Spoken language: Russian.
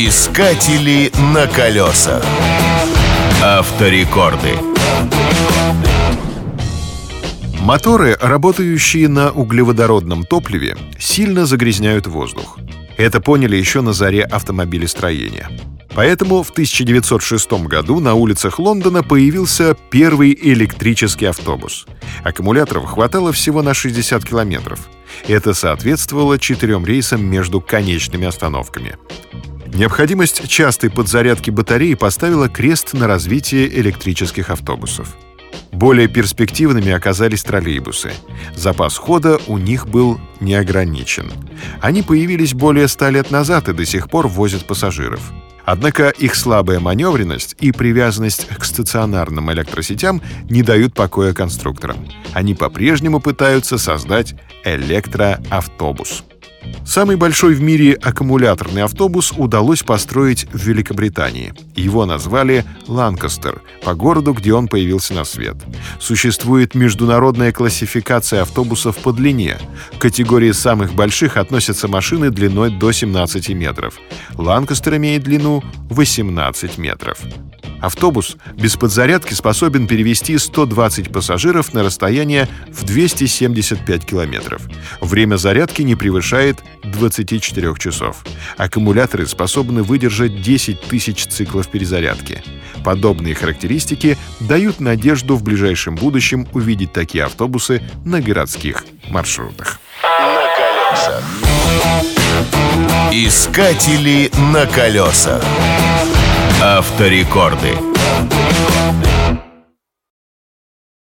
Искатели на колесах. Авторекорды. Моторы, работающие на углеводородном топливе, сильно загрязняют воздух. Это поняли еще на заре автомобилестроения. Поэтому в 1906 году на улицах Лондона появился первый электрический автобус. Аккумуляторов хватало всего на 60 километров. Это соответствовало четырем рейсам между конечными остановками. Необходимость частой подзарядки батареи поставила крест на развитие электрических автобусов. Более перспективными оказались троллейбусы. Запас хода у них был неограничен. Они появились более ста лет назад и до сих пор возят пассажиров. Однако их слабая маневренность и привязанность к стационарным электросетям не дают покоя конструкторам. Они по-прежнему пытаются создать электроавтобус. Самый большой в мире аккумуляторный автобус удалось построить в Великобритании. Его назвали «Ланкастер» по городу, где он появился на свет. Существует международная классификация автобусов по длине. К категории самых больших относятся машины длиной до 17 метров. «Ланкастер» имеет длину 18 метров. Автобус без подзарядки способен перевести 120 пассажиров на расстояние в 275 километров. Время зарядки не превышает 24 часов. Аккумуляторы способны выдержать 10 тысяч циклов перезарядки. Подобные характеристики дают надежду в ближайшем будущем увидеть такие автобусы на городских маршрутах. На колесах. Искатели на колесах. Авторекорды.